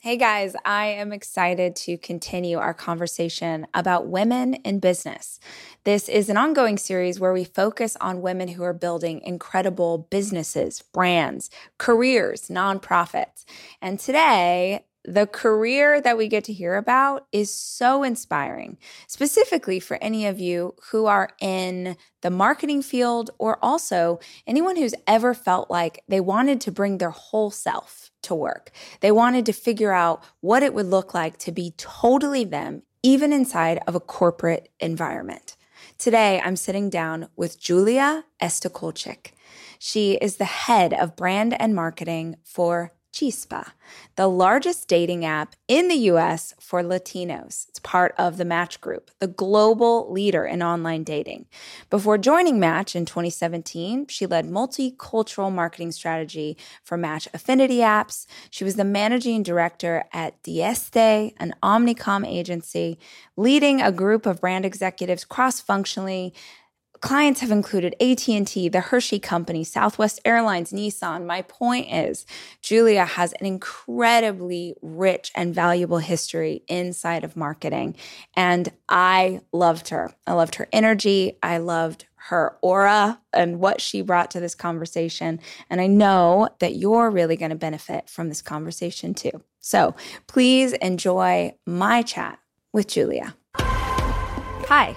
Hey guys, I am excited to continue our conversation about women in business. This is an ongoing series where we focus on women who are building incredible businesses, brands, careers, nonprofits. And today, the career that we get to hear about is so inspiring, specifically for any of you who are in the marketing field or also anyone who's ever felt like they wanted to bring their whole self to work. They wanted to figure out what it would look like to be totally them, even inside of a corporate environment. Today, I'm sitting down with Julia Estacolchic. She is the head of brand and marketing for Chispa, the largest dating app in the US for Latinos. It's part of the Match Group, the global leader in online dating. Before joining Match in 2017, she led multicultural marketing strategy for Match Affinity apps. She was the managing director at Dieste, an Omnicom agency, leading a group of brand executives cross-functionally clients have included AT&T, the Hershey Company, Southwest Airlines, Nissan. My point is Julia has an incredibly rich and valuable history inside of marketing and I loved her. I loved her energy, I loved her aura and what she brought to this conversation and I know that you're really going to benefit from this conversation too. So, please enjoy my chat with Julia. Hi.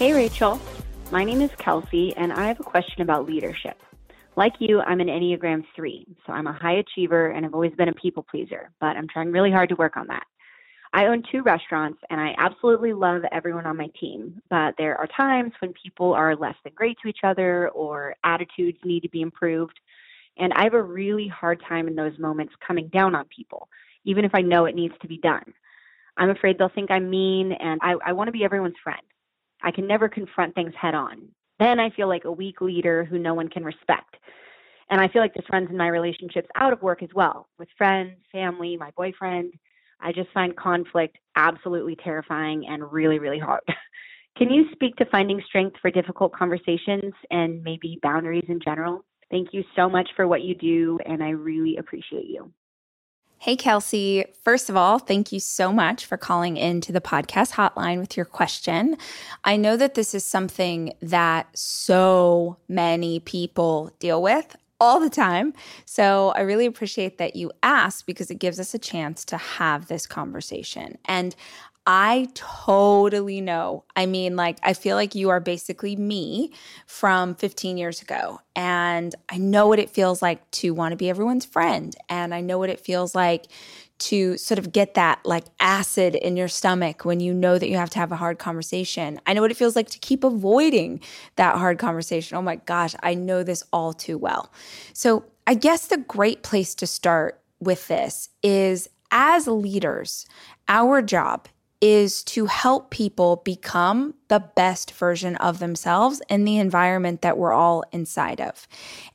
Hey, Rachel. My name is Kelsey, and I have a question about leadership. Like you, I'm an Enneagram 3, so I'm a high achiever and I've always been a people pleaser, but I'm trying really hard to work on that. I own two restaurants and I absolutely love everyone on my team, but there are times when people are less than great to each other or attitudes need to be improved. And I have a really hard time in those moments coming down on people, even if I know it needs to be done. I'm afraid they'll think I'm mean and I, I want to be everyone's friend. I can never confront things head on. Then I feel like a weak leader who no one can respect. And I feel like this runs in my relationships out of work as well, with friends, family, my boyfriend. I just find conflict absolutely terrifying and really, really hard. Can you speak to finding strength for difficult conversations and maybe boundaries in general? Thank you so much for what you do, and I really appreciate you. Hey, Kelsey. First of all, thank you so much for calling into the podcast hotline with your question. I know that this is something that so many people deal with all the time. So I really appreciate that you asked because it gives us a chance to have this conversation. And I totally know. I mean, like, I feel like you are basically me from 15 years ago. And I know what it feels like to want to be everyone's friend. And I know what it feels like to sort of get that like acid in your stomach when you know that you have to have a hard conversation. I know what it feels like to keep avoiding that hard conversation. Oh my gosh, I know this all too well. So, I guess the great place to start with this is as leaders, our job is to help people become the best version of themselves in the environment that we're all inside of.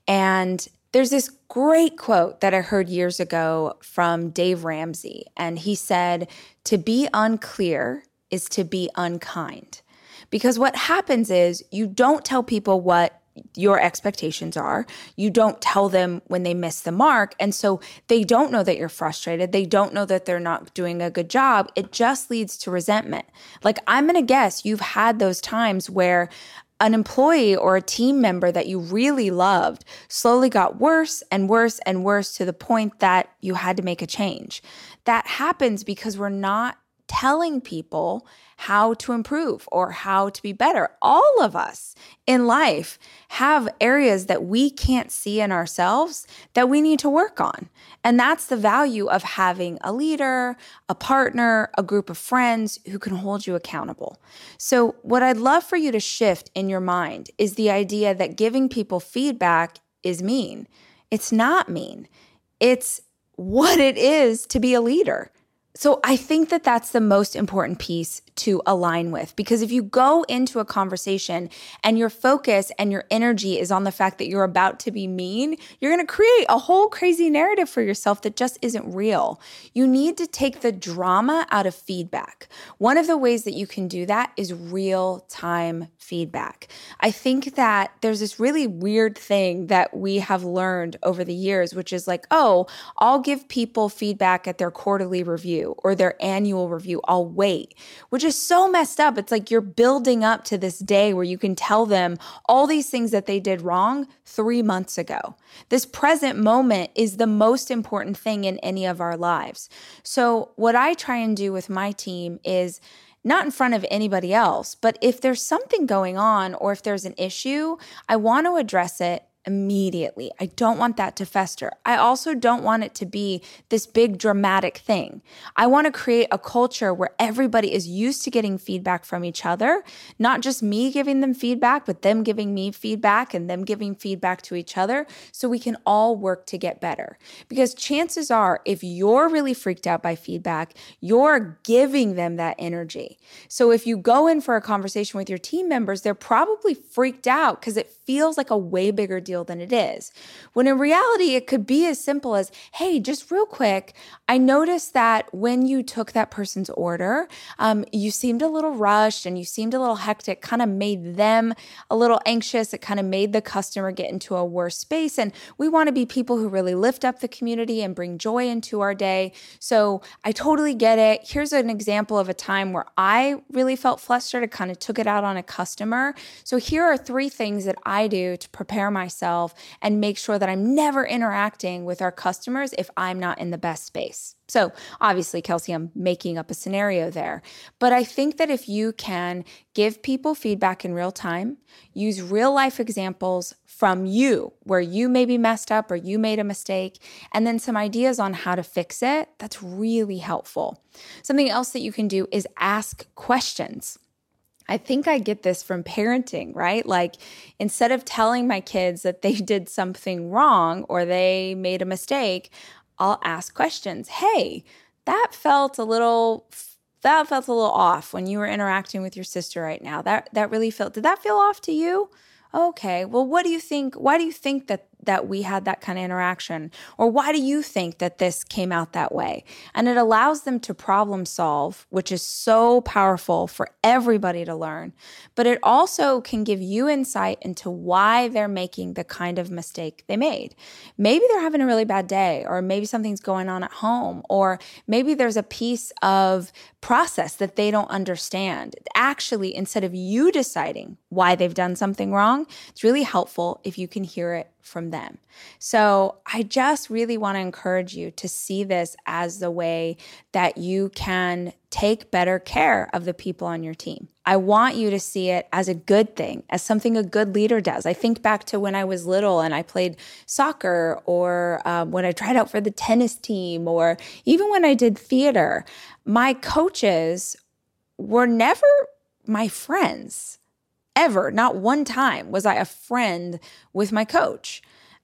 And there's this great quote that I heard years ago from Dave Ramsey, and he said, To be unclear is to be unkind. Because what happens is you don't tell people what your expectations are. You don't tell them when they miss the mark. And so they don't know that you're frustrated. They don't know that they're not doing a good job. It just leads to resentment. Like, I'm going to guess you've had those times where an employee or a team member that you really loved slowly got worse and worse and worse to the point that you had to make a change. That happens because we're not telling people how to improve or how to be better. All of us in life have areas that we can't see in ourselves that we need to work on. And that's the value of having a leader, a partner, a group of friends who can hold you accountable. So, what I'd love for you to shift in your mind is the idea that giving people feedback is mean. It's not mean, it's what it is to be a leader. So I think that that's the most important piece to align with because if you go into a conversation and your focus and your energy is on the fact that you're about to be mean, you're going to create a whole crazy narrative for yourself that just isn't real. You need to take the drama out of feedback. One of the ways that you can do that is real time feedback. I think that there's this really weird thing that we have learned over the years, which is like, oh, I'll give people feedback at their quarterly review or their annual review. I'll wait, which is so messed up. It's like you're building up to this day where you can tell them all these things that they did wrong three months ago. This present moment is the most important thing in any of our lives. So, what I try and do with my team is not in front of anybody else, but if there's something going on or if there's an issue, I want to address it immediately. I don't want that to fester. I also don't want it to be this big dramatic thing. I want to create a culture where everybody is used to getting feedback from each other, not just me giving them feedback, but them giving me feedback and them giving feedback to each other so we can all work to get better. Because chances are, if you're really freaked out by feedback, you're giving them that energy. So if you go in for a conversation with your team members, they're probably freaked out because it feels like a way bigger deal deal than it is. When in reality, it could be as simple as hey, just real quick, I noticed that when you took that person's order, um, you seemed a little rushed and you seemed a little hectic, kind of made them a little anxious. It kind of made the customer get into a worse space. And we want to be people who really lift up the community and bring joy into our day. So I totally get it. Here's an example of a time where I really felt flustered. I kind of took it out on a customer. So here are three things that I do to prepare myself myself and make sure that I'm never interacting with our customers if I'm not in the best space. So, obviously, Kelsey, I'm making up a scenario there. But I think that if you can give people feedback in real time, use real life examples from you where you maybe messed up or you made a mistake, and then some ideas on how to fix it, that's really helpful. Something else that you can do is ask questions. I think I get this from parenting, right? Like instead of telling my kids that they did something wrong or they made a mistake, I'll ask questions. Hey, that felt a little that felt a little off when you were interacting with your sister right now. That that really felt Did that feel off to you? Okay. Well, what do you think? Why do you think that that we had that kind of interaction? Or why do you think that this came out that way? And it allows them to problem solve, which is so powerful for everybody to learn. But it also can give you insight into why they're making the kind of mistake they made. Maybe they're having a really bad day, or maybe something's going on at home, or maybe there's a piece of process that they don't understand. Actually, instead of you deciding why they've done something wrong, it's really helpful if you can hear it from them. So I just really want to encourage you to see this as the way that you can take better care of the people on your team. I want you to see it as a good thing, as something a good leader does. I think back to when I was little and I played soccer, or um, when I tried out for the tennis team, or even when I did theater. My coaches were never my friends ever, not one time was I a friend with my coach.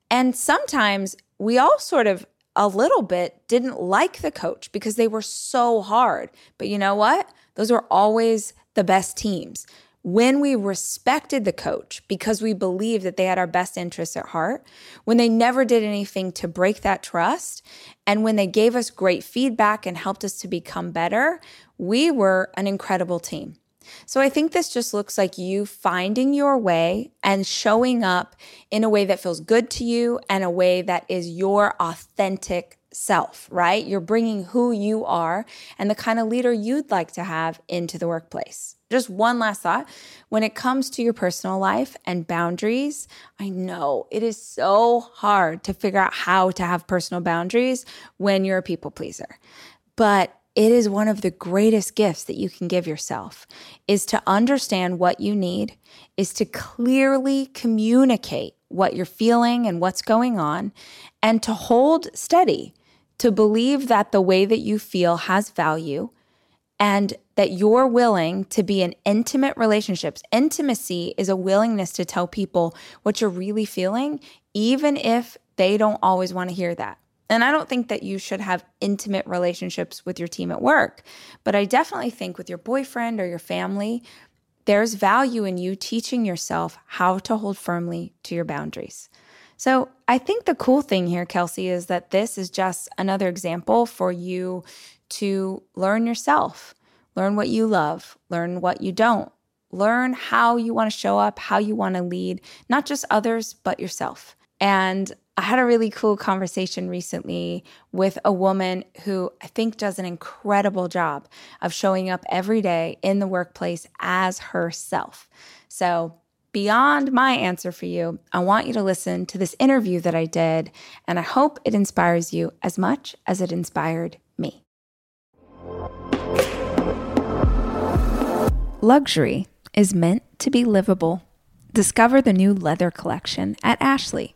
And sometimes we all sort of a little bit didn't like the coach because they were so hard. But you know what? Those were always the best teams. When we respected the coach because we believed that they had our best interests at heart, when they never did anything to break that trust, and when they gave us great feedback and helped us to become better, we were an incredible team. So I think this just looks like you finding your way and showing up in a way that feels good to you and a way that is your authentic self, right? You're bringing who you are and the kind of leader you'd like to have into the workplace. Just one last thought. When it comes to your personal life and boundaries, I know it is so hard to figure out how to have personal boundaries when you're a people pleaser. But it is one of the greatest gifts that you can give yourself is to understand what you need, is to clearly communicate what you're feeling and what's going on, and to hold steady, to believe that the way that you feel has value and that you're willing to be in intimate relationships. Intimacy is a willingness to tell people what you're really feeling, even if they don't always want to hear that. And I don't think that you should have intimate relationships with your team at work, but I definitely think with your boyfriend or your family, there's value in you teaching yourself how to hold firmly to your boundaries. So I think the cool thing here, Kelsey, is that this is just another example for you to learn yourself, learn what you love, learn what you don't, learn how you want to show up, how you want to lead, not just others, but yourself. And I had a really cool conversation recently with a woman who I think does an incredible job of showing up every day in the workplace as herself. So, beyond my answer for you, I want you to listen to this interview that I did, and I hope it inspires you as much as it inspired me. Luxury is meant to be livable. Discover the new leather collection at Ashley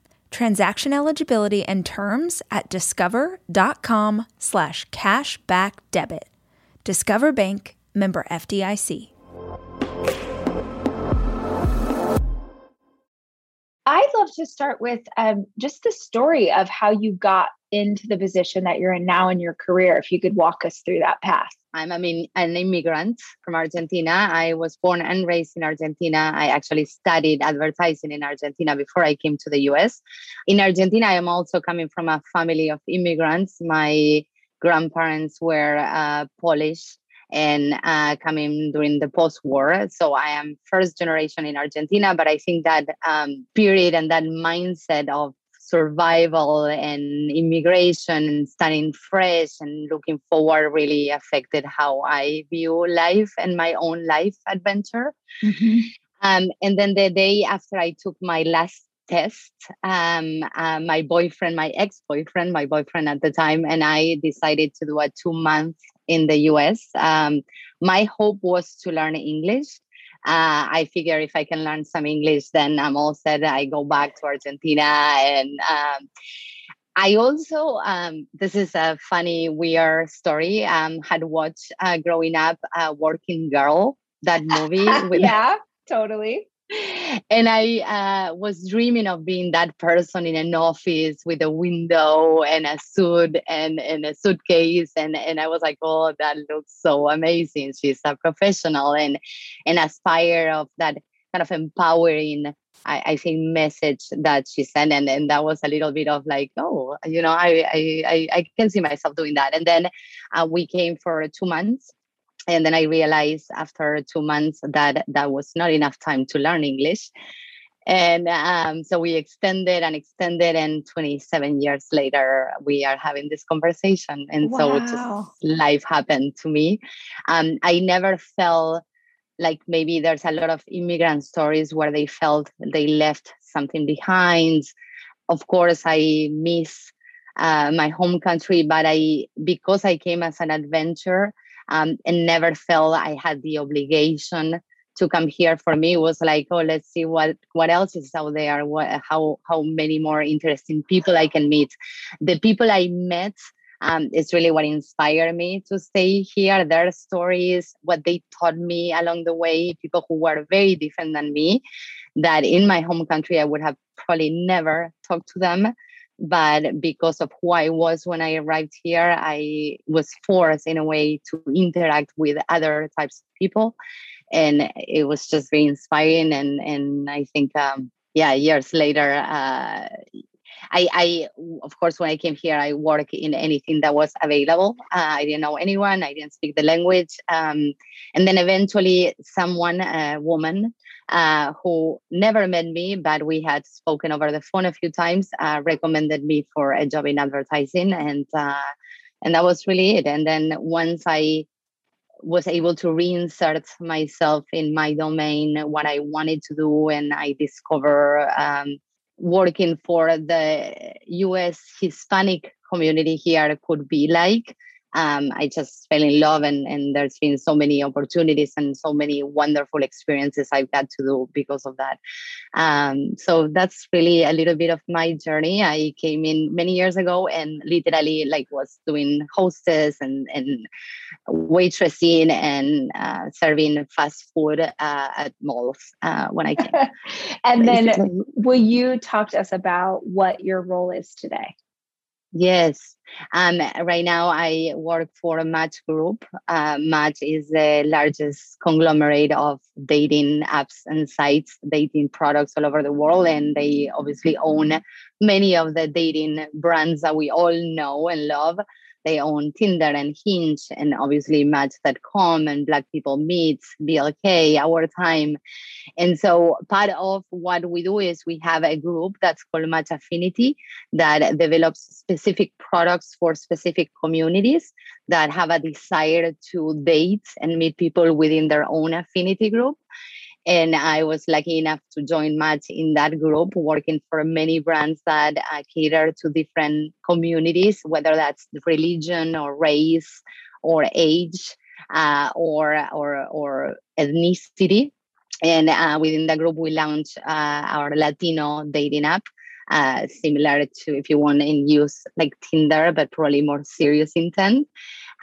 Transaction eligibility and terms at discover.com slash cashback debit. Discover Bank, member FDIC. I'd love to start with um, just the story of how you got into the position that you're in now in your career. If you could walk us through that path. I'm I mean, an immigrant from Argentina. I was born and raised in Argentina. I actually studied advertising in Argentina before I came to the US. In Argentina, I am also coming from a family of immigrants. My grandparents were uh, Polish and uh, coming during the post-war. So I am first generation in Argentina, but I think that um, period and that mindset of survival and immigration and starting fresh and looking forward really affected how I view life and my own life adventure. Mm-hmm. Um, and then the day after I took my last test, um, uh, my boyfriend, my ex boyfriend, my boyfriend at the time, and I decided to do a two month in the US. Um, my hope was to learn English uh, I figure if I can learn some English, then I'm all set. I go back to Argentina and. Um, I also, um, this is a funny, weird story. Um, had watched uh, growing up, uh, Working Girl, that movie. With, yeah, totally and I uh, was dreaming of being that person in an office with a window and a suit and, and a suitcase. And, and I was like, oh, that looks so amazing. She's a professional and, and aspire of that kind of empowering, I, I think, message that she sent. And, and that was a little bit of like, oh, you know, I, I, I can see myself doing that. And then uh, we came for two months and then i realized after two months that that was not enough time to learn english. And um, so we extended and extended and 27 years later we are having this conversation. And wow. so just life happened to me. Um, i never felt like maybe there's a lot of immigrant stories where they felt they left something behind. Of course i miss uh, my home country but i because i came as an adventure um, and never felt I had the obligation to come here. For me it was like oh let's see what what else is out there what how how many more interesting people i can meet. The people i met um, is really what inspired me to stay here. Their stories what they taught me along the way people who were very different than me that in my home country i would have probably never talked to them but because of who I was when I arrived here, I was forced in a way to interact with other types of people, and it was just very inspiring. And and I think, um, yeah, years later, uh, I, I, of course, when I came here, I worked in anything that was available. Uh, I didn't know anyone. I didn't speak the language. Um, and then eventually, someone, a woman, uh, who never met me, but we had spoken over the phone a few times, uh, recommended me for a job in advertising, and uh, and that was really it. And then once I was able to reinsert myself in my domain, what I wanted to do, and I discover um, working for the U.S. Hispanic community here could be like um, I just fell in love, and, and there's been so many opportunities and so many wonderful experiences I've got to do because of that. Um, so that's really a little bit of my journey. I came in many years ago and literally like was doing hostess and and waitressing and uh, serving fast food uh, at malls uh, when I came. and then, will you talk to us about what your role is today? Yes. Um, right now, I work for a Match Group. Uh, Match is the largest conglomerate of dating apps and sites, dating products all over the world. And they obviously own many of the dating brands that we all know and love. They own Tinder and Hinge and obviously Match.com and Black People Meet, BLK, Our Time. And so part of what we do is we have a group that's called Match Affinity that develops specific products for specific communities that have a desire to date and meet people within their own affinity group. And I was lucky enough to join Match in that group, working for many brands that uh, cater to different communities, whether that's religion or race or age uh, or, or, or ethnicity. And uh, within the group, we launched uh, our Latino dating app. Uh, similar to if you want in use like Tinder, but probably more serious intent.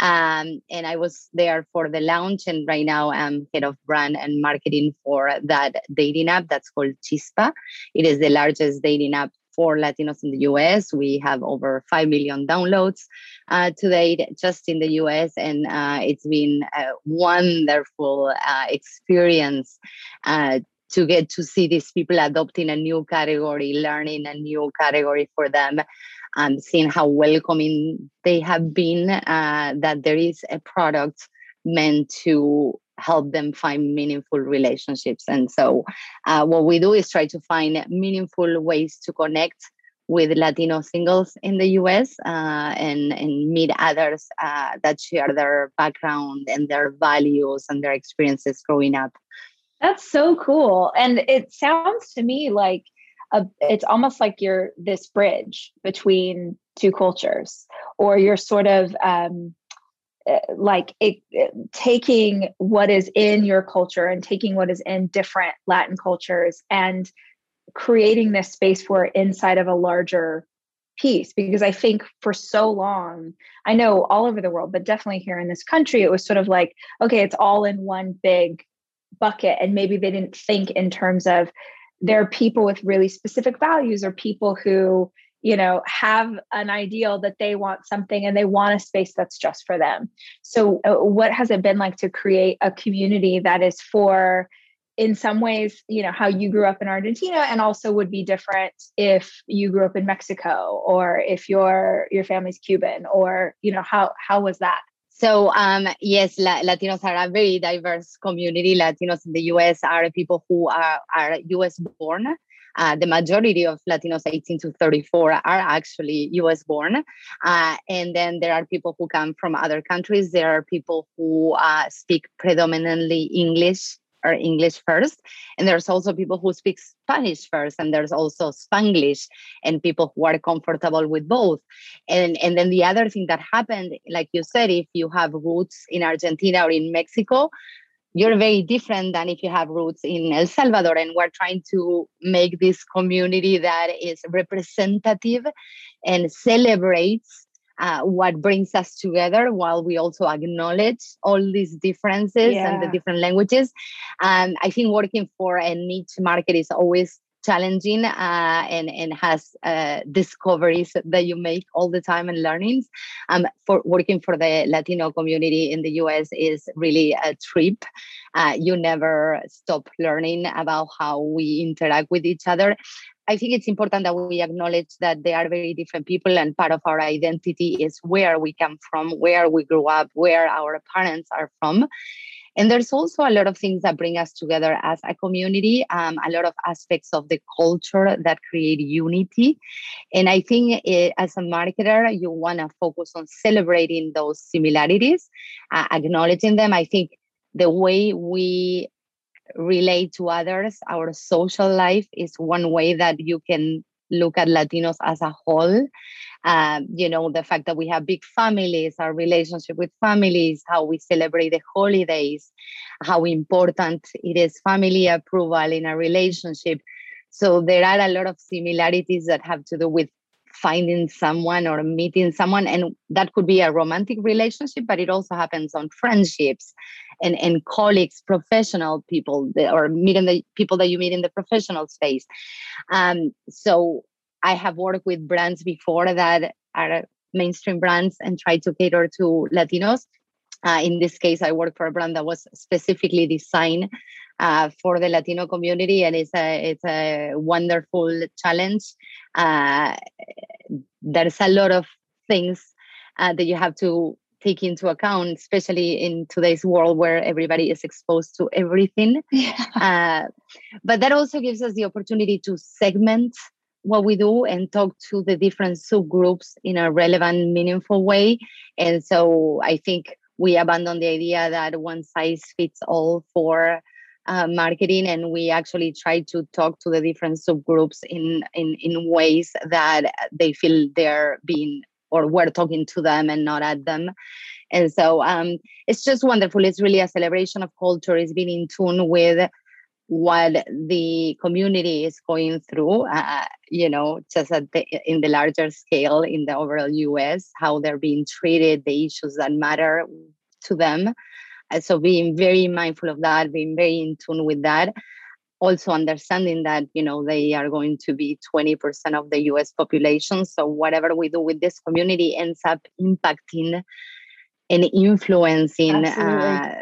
Um, and I was there for the launch, and right now I'm head of brand and marketing for that dating app that's called Chispa. It is the largest dating app for Latinos in the US. We have over 5 million downloads uh, to date just in the US, and uh, it's been a wonderful uh, experience. To get to see these people adopting a new category, learning a new category for them, and seeing how welcoming they have been, uh, that there is a product meant to help them find meaningful relationships. And so, uh, what we do is try to find meaningful ways to connect with Latino singles in the US uh, and, and meet others uh, that share their background and their values and their experiences growing up. That's so cool. And it sounds to me like a, it's almost like you're this bridge between two cultures, or you're sort of um, eh, like it, it, taking what is in your culture and taking what is in different Latin cultures and creating this space for inside of a larger piece because I think for so long, I know all over the world, but definitely here in this country, it was sort of like, okay, it's all in one big bucket. And maybe they didn't think in terms of there are people with really specific values or people who you know have an ideal that they want something and they want a space that's just for them so uh, what has it been like to create a community that is for in some ways you know how you grew up in argentina and also would be different if you grew up in mexico or if your your family's cuban or you know how how was that so um, yes, La- Latinos are a very diverse community. Latinos in the U.S. are people who are, are U.S. born. Uh, the majority of Latinos 18 to 34 are actually US born. Uh, and then there are people who come from other countries. There are people who uh, speak predominantly English or English first. And there's also people who speak Spanish first, and there's also Spanglish, and people who are comfortable with both. And, and then the other thing that happened, like you said, if you have roots in Argentina or in Mexico, you're very different than if you have roots in El Salvador. And we're trying to make this community that is representative and celebrates uh, what brings us together while we also acknowledge all these differences yeah. and the different languages. Um, I think working for a niche market is always challenging uh, and and has uh, discoveries that you make all the time and learnings. Um, for working for the Latino community in the U.S. is really a trip. Uh, you never stop learning about how we interact with each other. I think it's important that we acknowledge that they are very different people, and part of our identity is where we come from, where we grew up, where our parents are from. And there's also a lot of things that bring us together as a community, um, a lot of aspects of the culture that create unity. And I think it, as a marketer, you want to focus on celebrating those similarities, uh, acknowledging them. I think the way we relate to others, our social life is one way that you can look at Latinos as a whole. Um, you know the fact that we have big families our relationship with families how we celebrate the holidays how important it is family approval in a relationship. So there are a lot of similarities that have to do with finding someone or meeting someone and that could be a romantic relationship but it also happens on friendships and, and colleagues professional people that, or meeting the people that you meet in the professional space um, so I have worked with brands before that are mainstream brands and try to cater to Latinos. Uh, in this case, I work for a brand that was specifically designed uh, for the Latino community, and it's a it's a wonderful challenge. Uh, there's a lot of things uh, that you have to take into account, especially in today's world where everybody is exposed to everything. Yeah. Uh, but that also gives us the opportunity to segment what we do and talk to the different subgroups in a relevant, meaningful way. And so I think we abandon the idea that one size fits all for uh, marketing and we actually try to talk to the different subgroups in, in in ways that they feel they're being or we're talking to them and not at them. And so um, it's just wonderful. It's really a celebration of culture. It's being in tune with what the community is going through, uh, you know, just at the, in the larger scale in the overall US, how they're being treated, the issues that matter to them. Uh, so being very mindful of that, being very in tune with that. Also understanding that, you know, they are going to be 20% of the US population. So whatever we do with this community ends up impacting and influencing uh,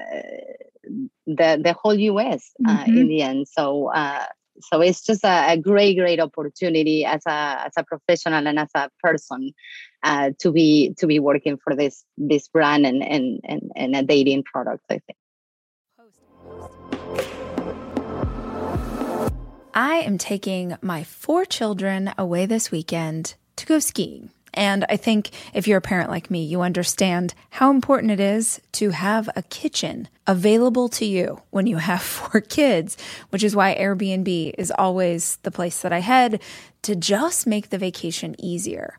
the the whole US uh, mm-hmm. in the end. So uh, so it's just a, a, great great opportunity as a as a professional and as a person uh, to be to be working for this this brand and and and, and a dating product. I think. I am taking my four children away this weekend to go skiing. And I think if you're a parent like me, you understand how important it is to have a kitchen available to you when you have four kids, which is why Airbnb is always the place that I head to just make the vacation easier.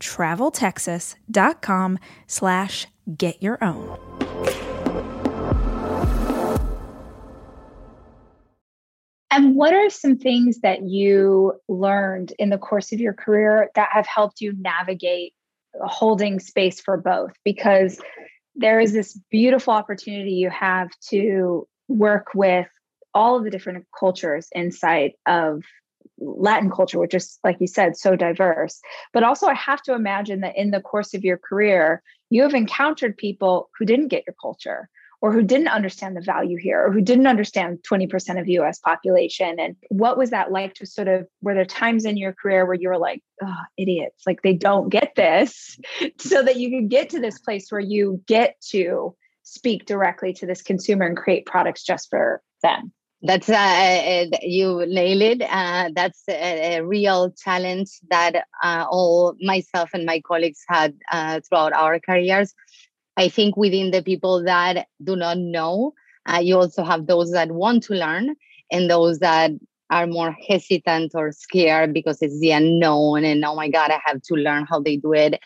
traveltexas.com slash get your own. And what are some things that you learned in the course of your career that have helped you navigate holding space for both? Because there is this beautiful opportunity you have to work with all of the different cultures inside of Latin culture, which is, like you said, so diverse. But also, I have to imagine that in the course of your career, you have encountered people who didn't get your culture or who didn't understand the value here or who didn't understand 20% of US population. And what was that like to sort of, were there times in your career where you were like, oh, idiots, like they don't get this, so that you could get to this place where you get to speak directly to this consumer and create products just for them? That's uh, uh, you nailed it. Uh, that's a, a, real challenge that uh, all myself and my colleagues had uh, throughout our careers. I think within the people that do not know, uh, you also have those that want to learn and those that are more hesitant or scared because it's the unknown and oh my god, I have to learn how they do it.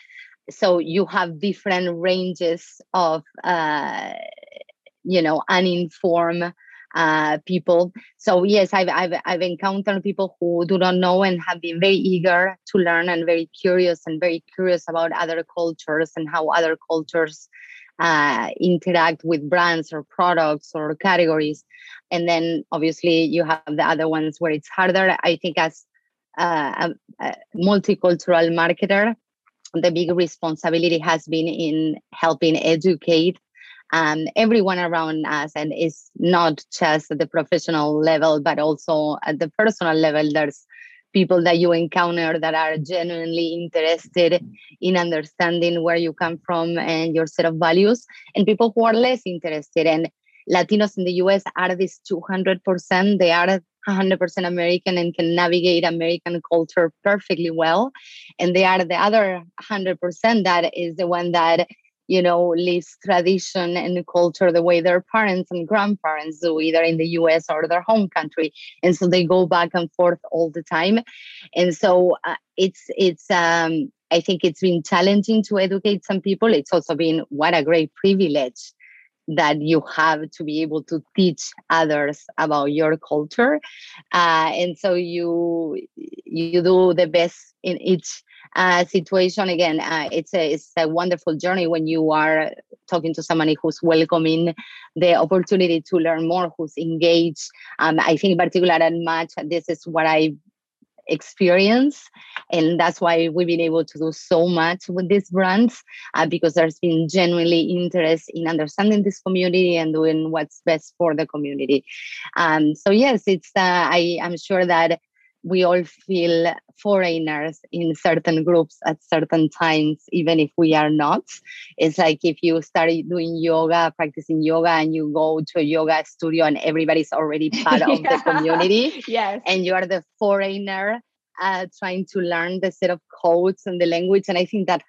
So you have different ranges of you know uninformed uh, people. So yes, I've, I've I've encountered people who do not know and have been very eager to learn and very curious and very curious about other cultures and how other cultures uh, interact with brands or products or categories. And then obviously you have the other ones where it's harder. I think as uh, a, a multicultural marketer, the big responsibility has been in helping educate um, everyone around us and it's not just at the professional level but also at the personal level there's people that you encounter that are genuinely interested in understanding where you come from and your set of values and people who are less interested. And latinos in the us are this 200% they are 100% american and can navigate american culture perfectly well. And they are the other 100% that is the one that you know, lives tradition and culture the way their parents and grandparents do, either in the US or their home country. And so they go back and forth all the time. And so uh, it's, it's, um, I think it's been challenging to educate some people. It's also been what a great privilege that you have to be able to teach others about your culture uh, and so you you do the best in each uh, situation. Again uh, it's a it's a wonderful journey when you are talking to somebody who's welcoming the opportunity to learn more who's engaged. Um, i think in particular at match this is what i experience and that's why we've been able to do so much with these brands uh, because there's been genuinely interest in understanding this community and doing what's best for the community. Um, so yes it's uh, i i'm sure that we all feel foreigners in certain groups at certain times, even if we are not. It's like if you start doing yoga, practicing yoga, and you go to a yoga studio and everybody's already part of the community. Yes. And you are the foreigner uh, trying to learn the set of codes and the language. And I think that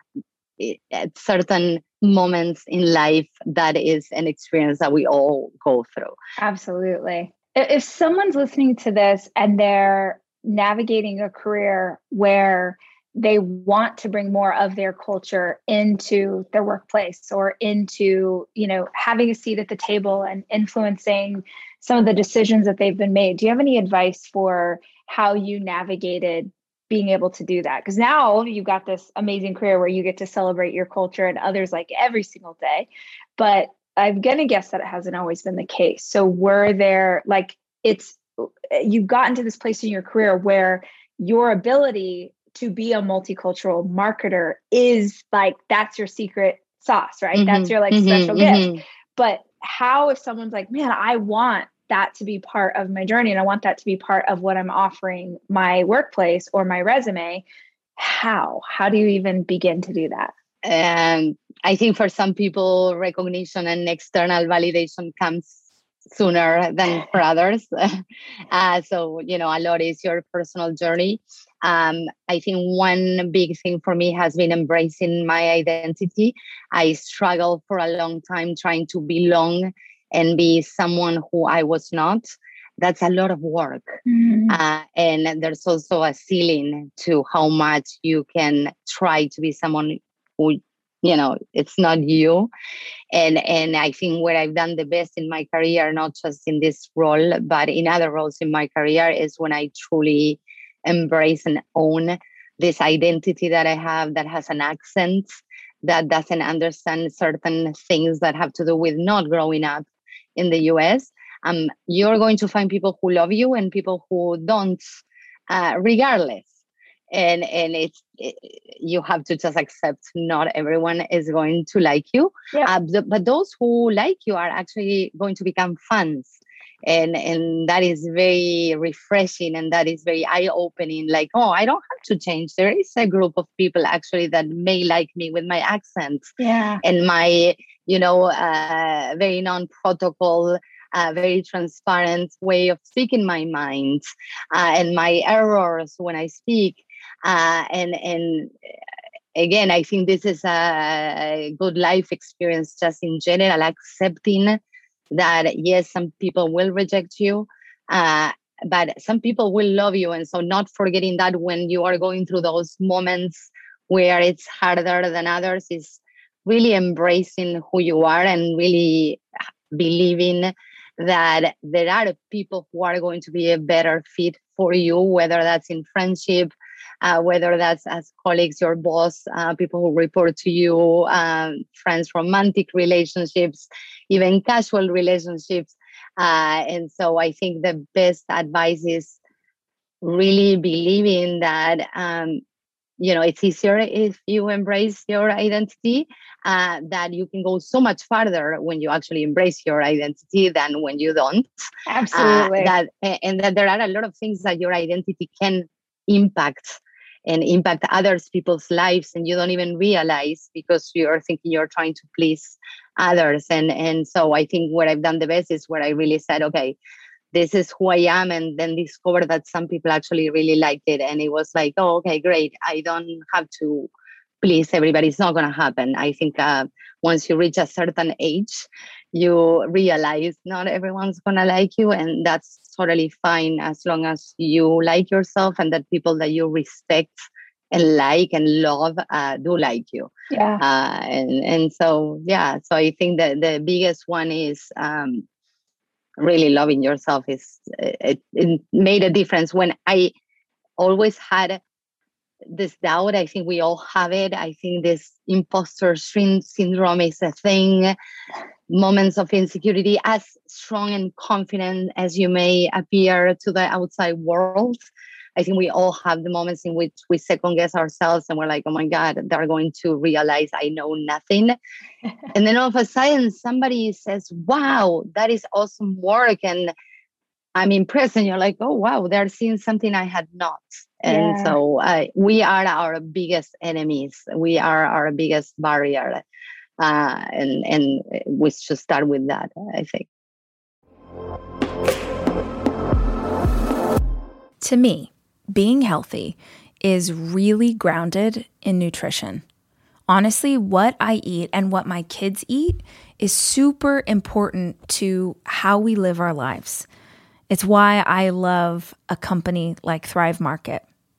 at certain moments in life that is an experience that we all go through absolutely if someone's listening to this and they're navigating a career where they want to bring more of their culture into their workplace or into you know having a seat at the table and influencing some of the decisions that they've been made. Do you have any advice for how you navigated being able to do that? Because now you've got this amazing career where you get to celebrate your culture and others like every single day but i'm going to guess that it hasn't always been the case. So were there like it's you've gotten to this place in your career where your ability to be a multicultural marketer is like that's your secret sauce, right? Mm-hmm, that's your like mm-hmm, special mm-hmm. gift. But how if someone's like, man, I want that to be part of my journey and I want that to be part of what I'm offering my workplace or my resume, how? How do you even begin to do that? And I think for some people, recognition and external validation comes sooner than for others. uh, so, you know, a lot is your personal journey. Um, I think one big thing for me has been embracing my identity. I struggled for a long time trying to belong and be someone who I was not. That's a lot of work. Mm-hmm. Uh, and there's also a ceiling to how much you can try to be someone who you know it's not you. And and i think where i've done the best in my career not just in this role but in other roles in my career is when i truly embrace and own this identity that i have that has an accent that doesn't understand certain things that have to do with not growing up in the us um, you're going to find people who love you and people who don't uh, regardless and and it's it, you have to just accept not everyone is going to like you yeah. uh, but, those who like you are actually going to become fans and and that is very refreshing and that is very eye opening like oh i don't have to change there is a group of people actually that may like me with my accent yeah and my you know uh, very non protocol a very transparent way of speaking my mind uh, and my errors when I speak. Uh, and and again, I think this is a good life experience just in general, accepting that yes, some people will reject you. Uh, but some people will love you and so not forgetting that when you are going through those moments where it's harder than others is really embracing who you are and really believing that there are people who are going to be a better fit for you, whether that's in friendship, uh, whether that's as colleagues, your boss, uh, people who report to you, um, friends, romantic relationships, even casual relationships. Uh, and so I think the best advice is really believing that um, you know it's easier if you embrace your identity uh, that you can go so much farther when you actually embrace your identity than when you don't. Absolutely. uh, that and that there are a lot of things that your identity can impact and impact others people's lives and you don't even realize because you're thinking you're trying to please others and and so i think what i've done the best is where i really said okay this is who I am, and then discover that some people actually really liked it. And it was like, oh, okay, great. I don't have to please everybody. It's not going to happen. I think uh, once you reach a certain age, you realize not everyone's going to like you, and that's totally fine as long as you like yourself and that people that you respect and like and love uh, do like you. Yeah. Uh, and and so yeah, so I think that the biggest one is um, really loving yourself is it, it made a difference when i always had this doubt i think we all have it i think this imposter syndrome is a thing moments of insecurity as strong and confident as you may appear to the outside world I think we all have the moments in which we second guess ourselves and we're like, oh my God, they're going to realize I know nothing. and then all of a sudden, somebody says, wow, that is awesome work. And I'm impressed. And you're like, oh, wow, they're seeing something I had not. And yeah. so uh, we are our biggest enemies. We are our biggest barrier. Uh, and, and we should start with that, I think. To me, being healthy is really grounded in nutrition. Honestly, what I eat and what my kids eat is super important to how we live our lives. It's why I love a company like Thrive Market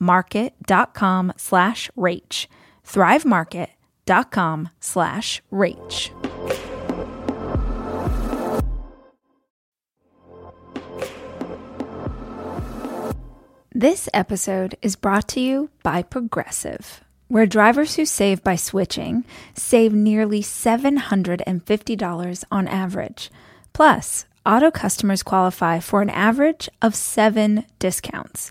market.com slash rach. thrivemarket.com slash rach. This episode is brought to you by Progressive, where drivers who save by switching save nearly $750 on average. Plus, auto customers qualify for an average of seven discounts.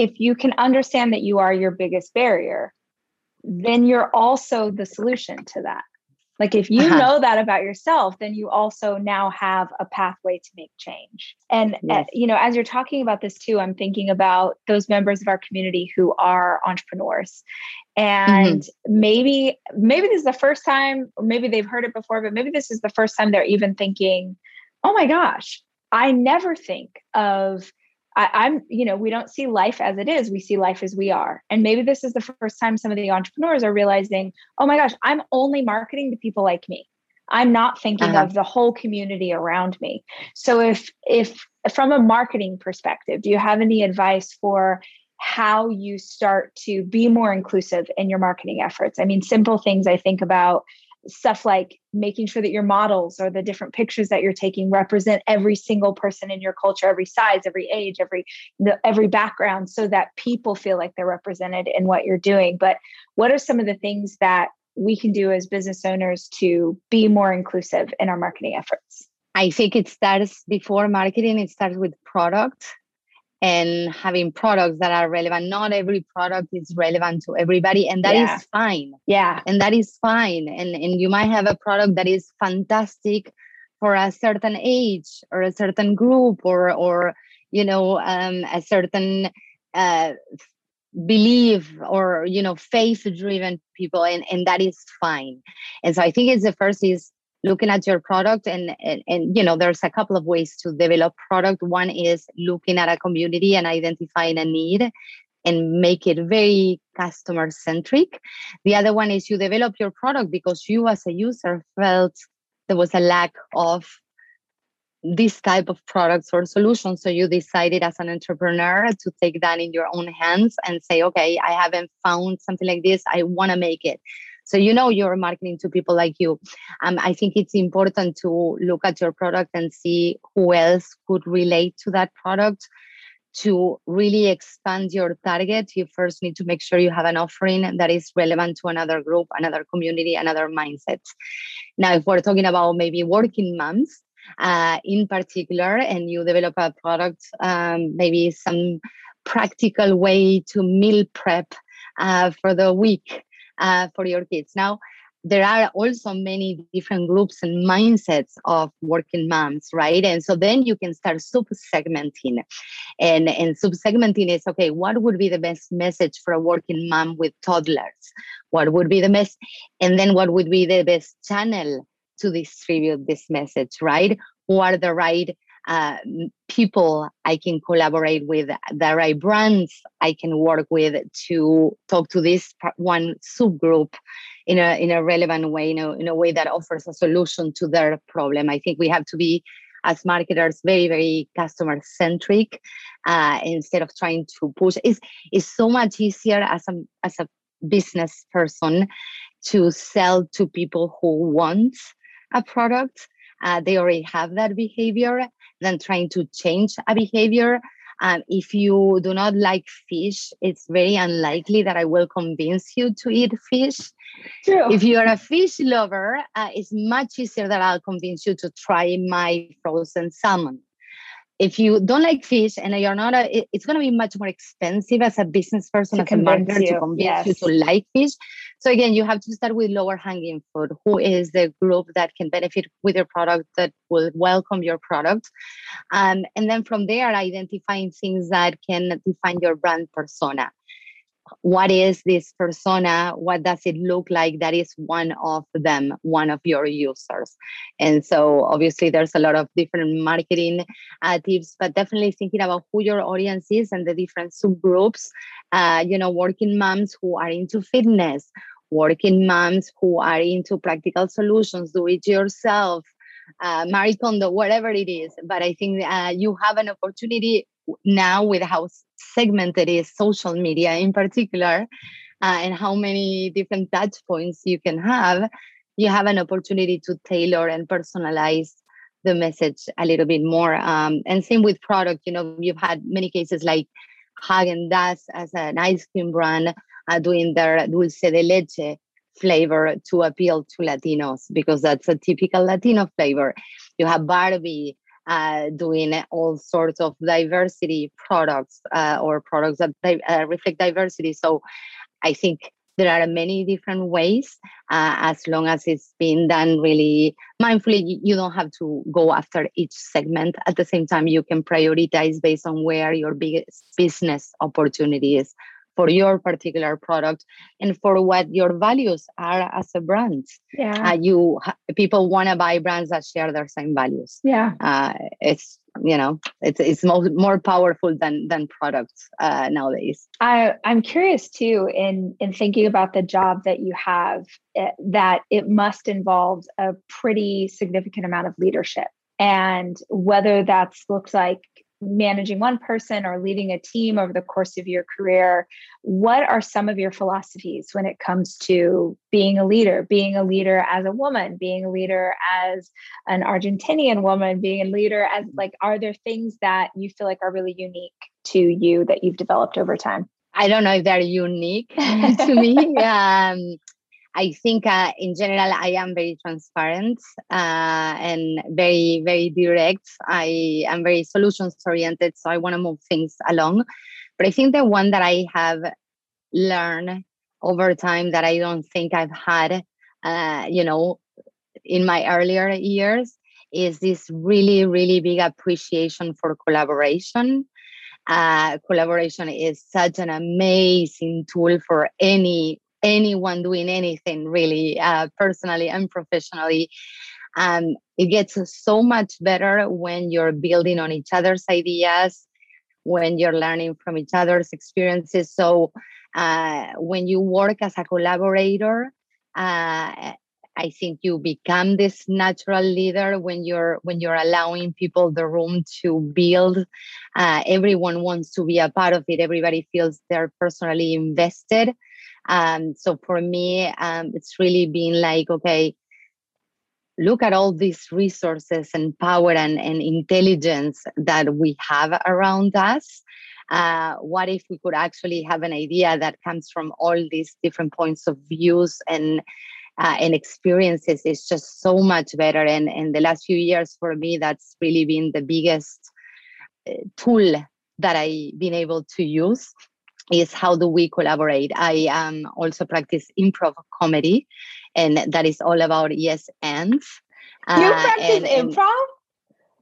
If you can understand that you are your biggest barrier, then you're also the solution to that. Like if you uh-huh. know that about yourself, then you also now have a pathway to make change. And uh, yes. uh, you know, as you're talking about this too, I'm thinking about those members of our community who are entrepreneurs. And mm-hmm. maybe maybe this is the first time or maybe they've heard it before, but maybe this is the first time they're even thinking, "Oh my gosh, I never think of I, am you know, we don't see life as it is. We see life as we are. And maybe this is the first time some of the entrepreneurs are realizing, oh my gosh, I'm only marketing to people like me. I'm not thinking uh-huh. of the whole community around me. So if if from a marketing perspective, do you have any advice for how you start to be more inclusive in your marketing efforts? I mean, simple things I think about stuff like making sure that your models or the different pictures that you're taking represent every single person in your culture every size every age every every background so that people feel like they're represented in what you're doing. But what are some of the things that we can do as business owners to be more inclusive in our marketing efforts? I think it starts before marketing it starts with product and having products that are relevant. Not every product is relevant to everybody, and that yeah. is fine. Yeah. And that is fine. And and you might have a product that is fantastic for a certain age or a certain group or or you know um, a certain uh, belief or you know faith driven people and and that is fine and so i think it's the first is looking at your product and, and, and you know there's a couple of ways to develop product. One is looking at a community and identifying a need and make it very customer centric the other one is you develop your product because you as a user felt there was a lack of this type of products or solutions. So you decided as an entrepreneur to take that in your own hands and say okay i haven't found something like this. I want to make it so you know you're marketing to people like you. Um, I think it's important to look at your product and see who else could relate to that product. To really expand your target, you first need to make sure you have an offering that is relevant to another group, another community, another mindset. Now, if we're talking about maybe working moms, uh, in particular, and you develop a product, um, maybe some practical way to meal prep uh, for the week uh, for your kids. Now, there are also many different groups and mindsets of working moms, right? And so then you can start sub segmenting. And, and sub segmenting is okay, what would be the best message for a working mom with toddlers? What would be the best? And then what would be the best channel to distribute this message, right? Who are the right uh, people I can collaborate with, the right brands I can work with to talk to this one subgroup in a in a relevant way, in a way that offers a solution to their problem. I think we have to be as marketers very very customer centric uh, instead of trying to push. It's, it's so much easier as a as a business person to sell to people who want a product uh, they already have that behavior than trying to change a behavior um, if you do not like fish, it's very unlikely that I will convince you to eat fish. True. If you are a fish lover, uh, it's much easier that I'll convince you to try my frozen salmon if you don't like fish and you're not a, it's going to be much more expensive as a business person as a marketer you. to convince yes. you to like fish so again you have to start with lower hanging fruit who is the group that can benefit with your product that will welcome your product um, and then from there identifying things that can define your brand persona what is this persona what does it look like that is one of them one of your users and so obviously there's a lot of different marketing uh, tips but definitely thinking about who your audience is and the different subgroups uh, you know working moms who are into fitness working moms who are into practical solutions do it yourself uh, whatever it is. But I think uh, you have an opportunity now with how segmented is social media in particular uh, and how many different touch points you can have you have an opportunity to tailor and personalize the message a little bit more um, and same with product you know you've had many cases like Häagen-Dazs as an ice cream brand uh, doing their dulce de leche flavor to appeal to Latinos because that's a typical Latino flavor. You have Barbie uh, doing all sorts of diversity products uh, or products that uh, reflect diversity. So I think there are many different ways uh, as long as it's been done really mindfully. You don't have to go after each segment. At the same time you can prioritize based on where your biggest business opportunity is for your particular product and for what your values are as a brand. Yeah. Uh, you people want to buy brands that share their same values. Yeah. Uh, it's you know it's it's more, more powerful than than products uh, nowadays. I I'm curious too in in thinking about the job that you have eh, that it must involve a pretty significant amount of leadership and whether that's looks like managing one person or leading a team over the course of your career, what are some of your philosophies when it comes to being a leader, being a leader as a woman, being a leader as an Argentinian woman, being a leader as like, are there things that you feel like are really unique to you that you've developed over time? I don't know if they're unique to me. Um, I think uh, in general, I am very transparent uh, and very, very direct. I am very solutions oriented, so I want to move things along. But I think the one that I have learned over time that I don't think I've had, uh, you know, in my earlier years is this really, really big appreciation for collaboration. Uh, collaboration is such an amazing tool for any anyone doing anything really uh, personally and professionally um, it gets so much better when you're building on each other's ideas when you're learning from each other's experiences so uh, when you work as a collaborator uh, I think you become this natural leader when you're when you're allowing people the room to build. Uh, everyone wants to be a part of it. Everybody feels they're personally invested, um, so for me, um, it's really been like, okay, look at all these resources and power and, and intelligence that we have around us. Uh, what if we could actually have an idea that comes from all these different points of views and uh, and experiences? Is just so much better. And in the last few years for me that's really been the biggest uh, tool that i've been able to use is how do we collaborate. I um, also practice improv comedy, and that is all about yes ands. You uh, practice and, improv?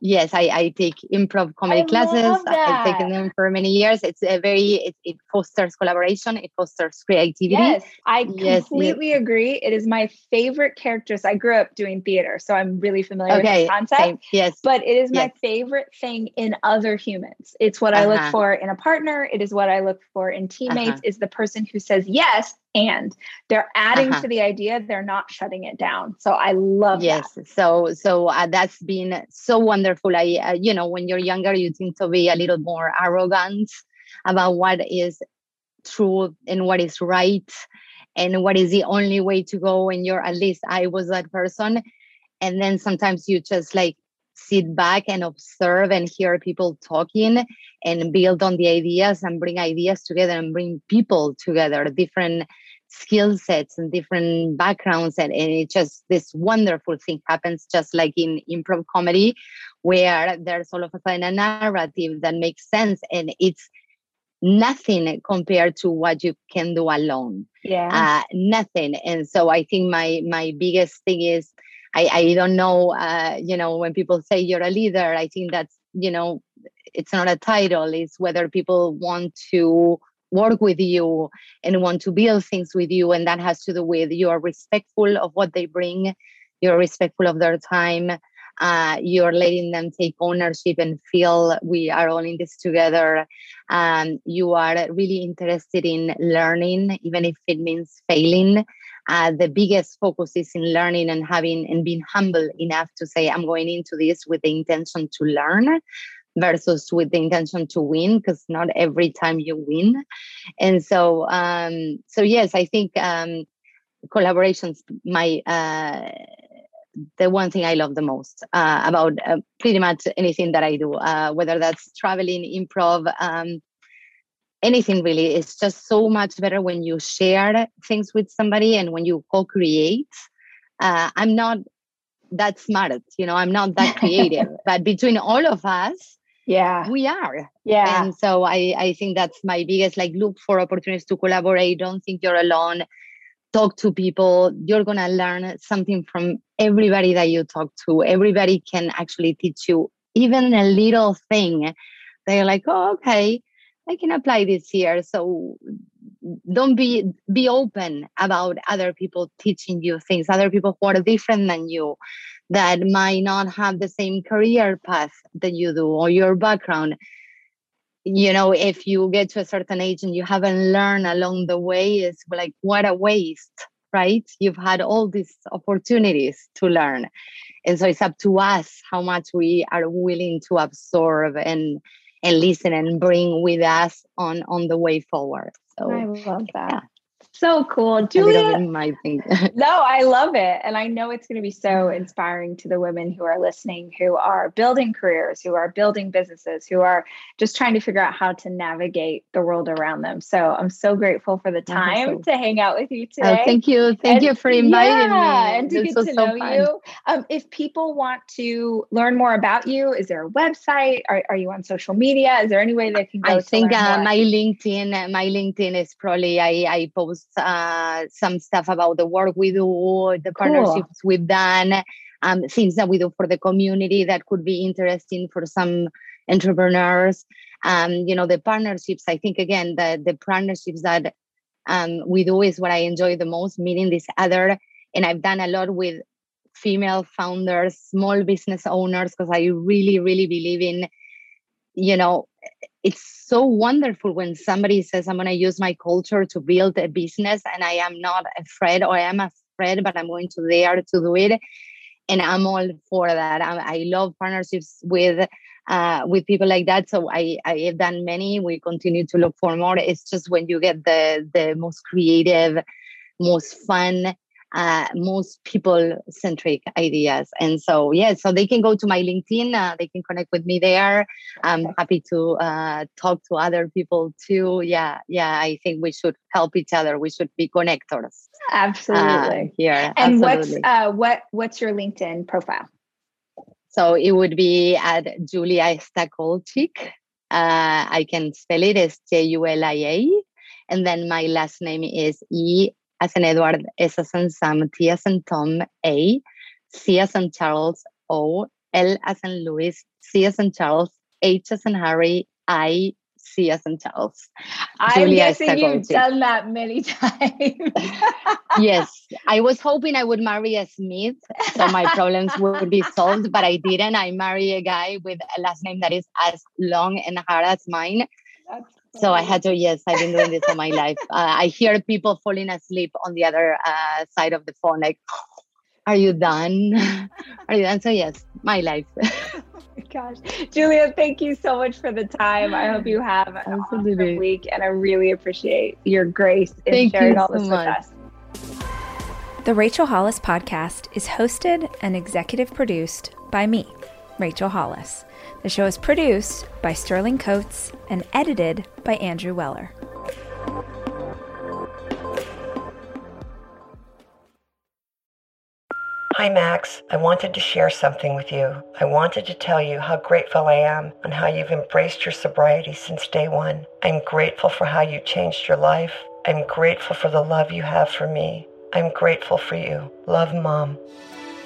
Yes i, I take improv comedy I classes i've taken them for many years it's a very it, it fosters collaboration it fosters creativity Yes, I Yes, yes. completely agree. It is my favorite characters. I grew up doing theater, so I'm really familiar with okay the concept. same. yes But it is my Yes. favorite thing in other humans. It's what I look Uh-huh. for in a partner. It is what I look for in teammates. Is the person who says yes and they're adding Uh-huh. to the idea. They're not shutting it down. So I love yes that. so so uh, that's been so wonderful i uh, you know when you're younger you tend to be a little more arrogant about what is true and what is right and what is the only way to go and you're at least i was that person and then sometimes you just like sit back and observe and hear people talking and build on the ideas and bring ideas together and bring people together different skill sets and different backgrounds. And, and it just this wonderful thing happens just like in improv comedy where there's all of a sudden a narrative that makes sense and it's nothing compared to what you can do alone. Yeah. uh, nothing. And so i think my my biggest thing is i i don't know uh, you know when people say you're a leader i think that's you know it's not a title it's whether people want to work with you and want to build things with you and that has to do with you are respectful of what they bring you're respectful of their time uh, you're letting them take ownership and feel we are all in this together um, you are really interested in learning even if it means failing uh, the biggest focus is in learning and having and being humble enough to say i'm going into this with the intention to learn versus with the intention to win because not every time you win. And so um so yes i think um collaborations my uh the one thing I love the most uh, about uh, pretty much anything that I do, uh, whether that's traveling, improv, um, anything really. It's just so much better when you share things with somebody and when you co-create. Uh, I'm not that smart, you know. I'm not that creative, but between all of us, yeah. we are. Yeah. And so I, I think that's my biggest like look for opportunities to collaborate. Don't think you're alone. Talk to people. You're gonna learn something from everybody that you talk to. Everybody can actually teach you even a little thing. They're like, oh, okay, I can apply this here. So don't be be open about other people teaching you things, other people who are different than you, that might not have the same career path that you do or your background. You know if you get to a certain age and you haven't learned along the way it's like what a waste right? You've had all these opportunities to learn. And so it's up to us how much we are willing to absorb and and listen and bring with us on on the way forward so I love that. yeah. So cool. Julia, my thing No, I love it. And I know it's going to be so inspiring to the women who are listening, who are building careers, who are building businesses, who are just trying to figure out how to navigate the world around them. So I'm so grateful for the time Awesome. to hang out with you oh, today. thank you thank And- you for inviting yeah, me and to This get to so know fun. you. Um, if people want to learn more about you, is there a website? Are, are you on social media? Is there any way they can go? I to think uh, my LinkedIn, uh, my LinkedIn is probably I, I post uh, some stuff about the work we do, the partnerships we've done, um, things that we do for the community that could be interesting for some entrepreneurs. Um, you know, the partnerships. I think again the the partnerships that um, we do is what I enjoy the most, meeting this other. And I've done a lot with female founders, small business owners, because I really, really believe in, you know, it's so wonderful when somebody says, I'm going to use my culture to build a business and I am not afraid or I am afraid, but I'm going to there to do it. And I'm all for that. I, I love partnerships with uh, with people like that. So I, I have done many. We continue to look for more. It's just when you get the the most creative, most fun, uh, most people centric ideas. And so, yeah, so they can go to my LinkedIn, uh, they can connect with me there. I'm happy to uh, talk to other people too. Yeah, yeah, I think we should help each other. We should be connectors uh, Absolutely. here. and Absolutely. what's uh, what what's your LinkedIn profile? So it would be at Julia Estacolchic. Uh, I can spell it as J U L I A. And then my last name is E as in Edward, S as in Sam, T as in Tom, A, C as in Charles, O, L as in Louis, C as in Charles, H as in Harry, I C as in Charles. I'm Julia guessing you've done that many times. yes, I was hoping I would marry a Smith, so my problems would be solved, but I didn't. I married a guy with a last name that is as long and hard as mine. So I had to, yes, I've been doing this all my life. Uh, I hear people falling asleep on the other uh, side of the phone, like, are you done? Are you done? So, yes, my life. gosh. Julia, thank you so much for the time. I hope you have an Absolutely. awesome week and I really appreciate your grace in thank sharing all this so with us. The Rachel Hollis podcast is hosted and executive produced by me, Rachel Hollis. The show is produced by Sterling Coates and edited by Andrew Weller. Hi, Max. I wanted to share something with you. I wanted to tell you how grateful I am and how you've embraced your sobriety since day one. I'm grateful for how you changed your life. I'm grateful for the love you have for me. I'm grateful for you. Love, Mom.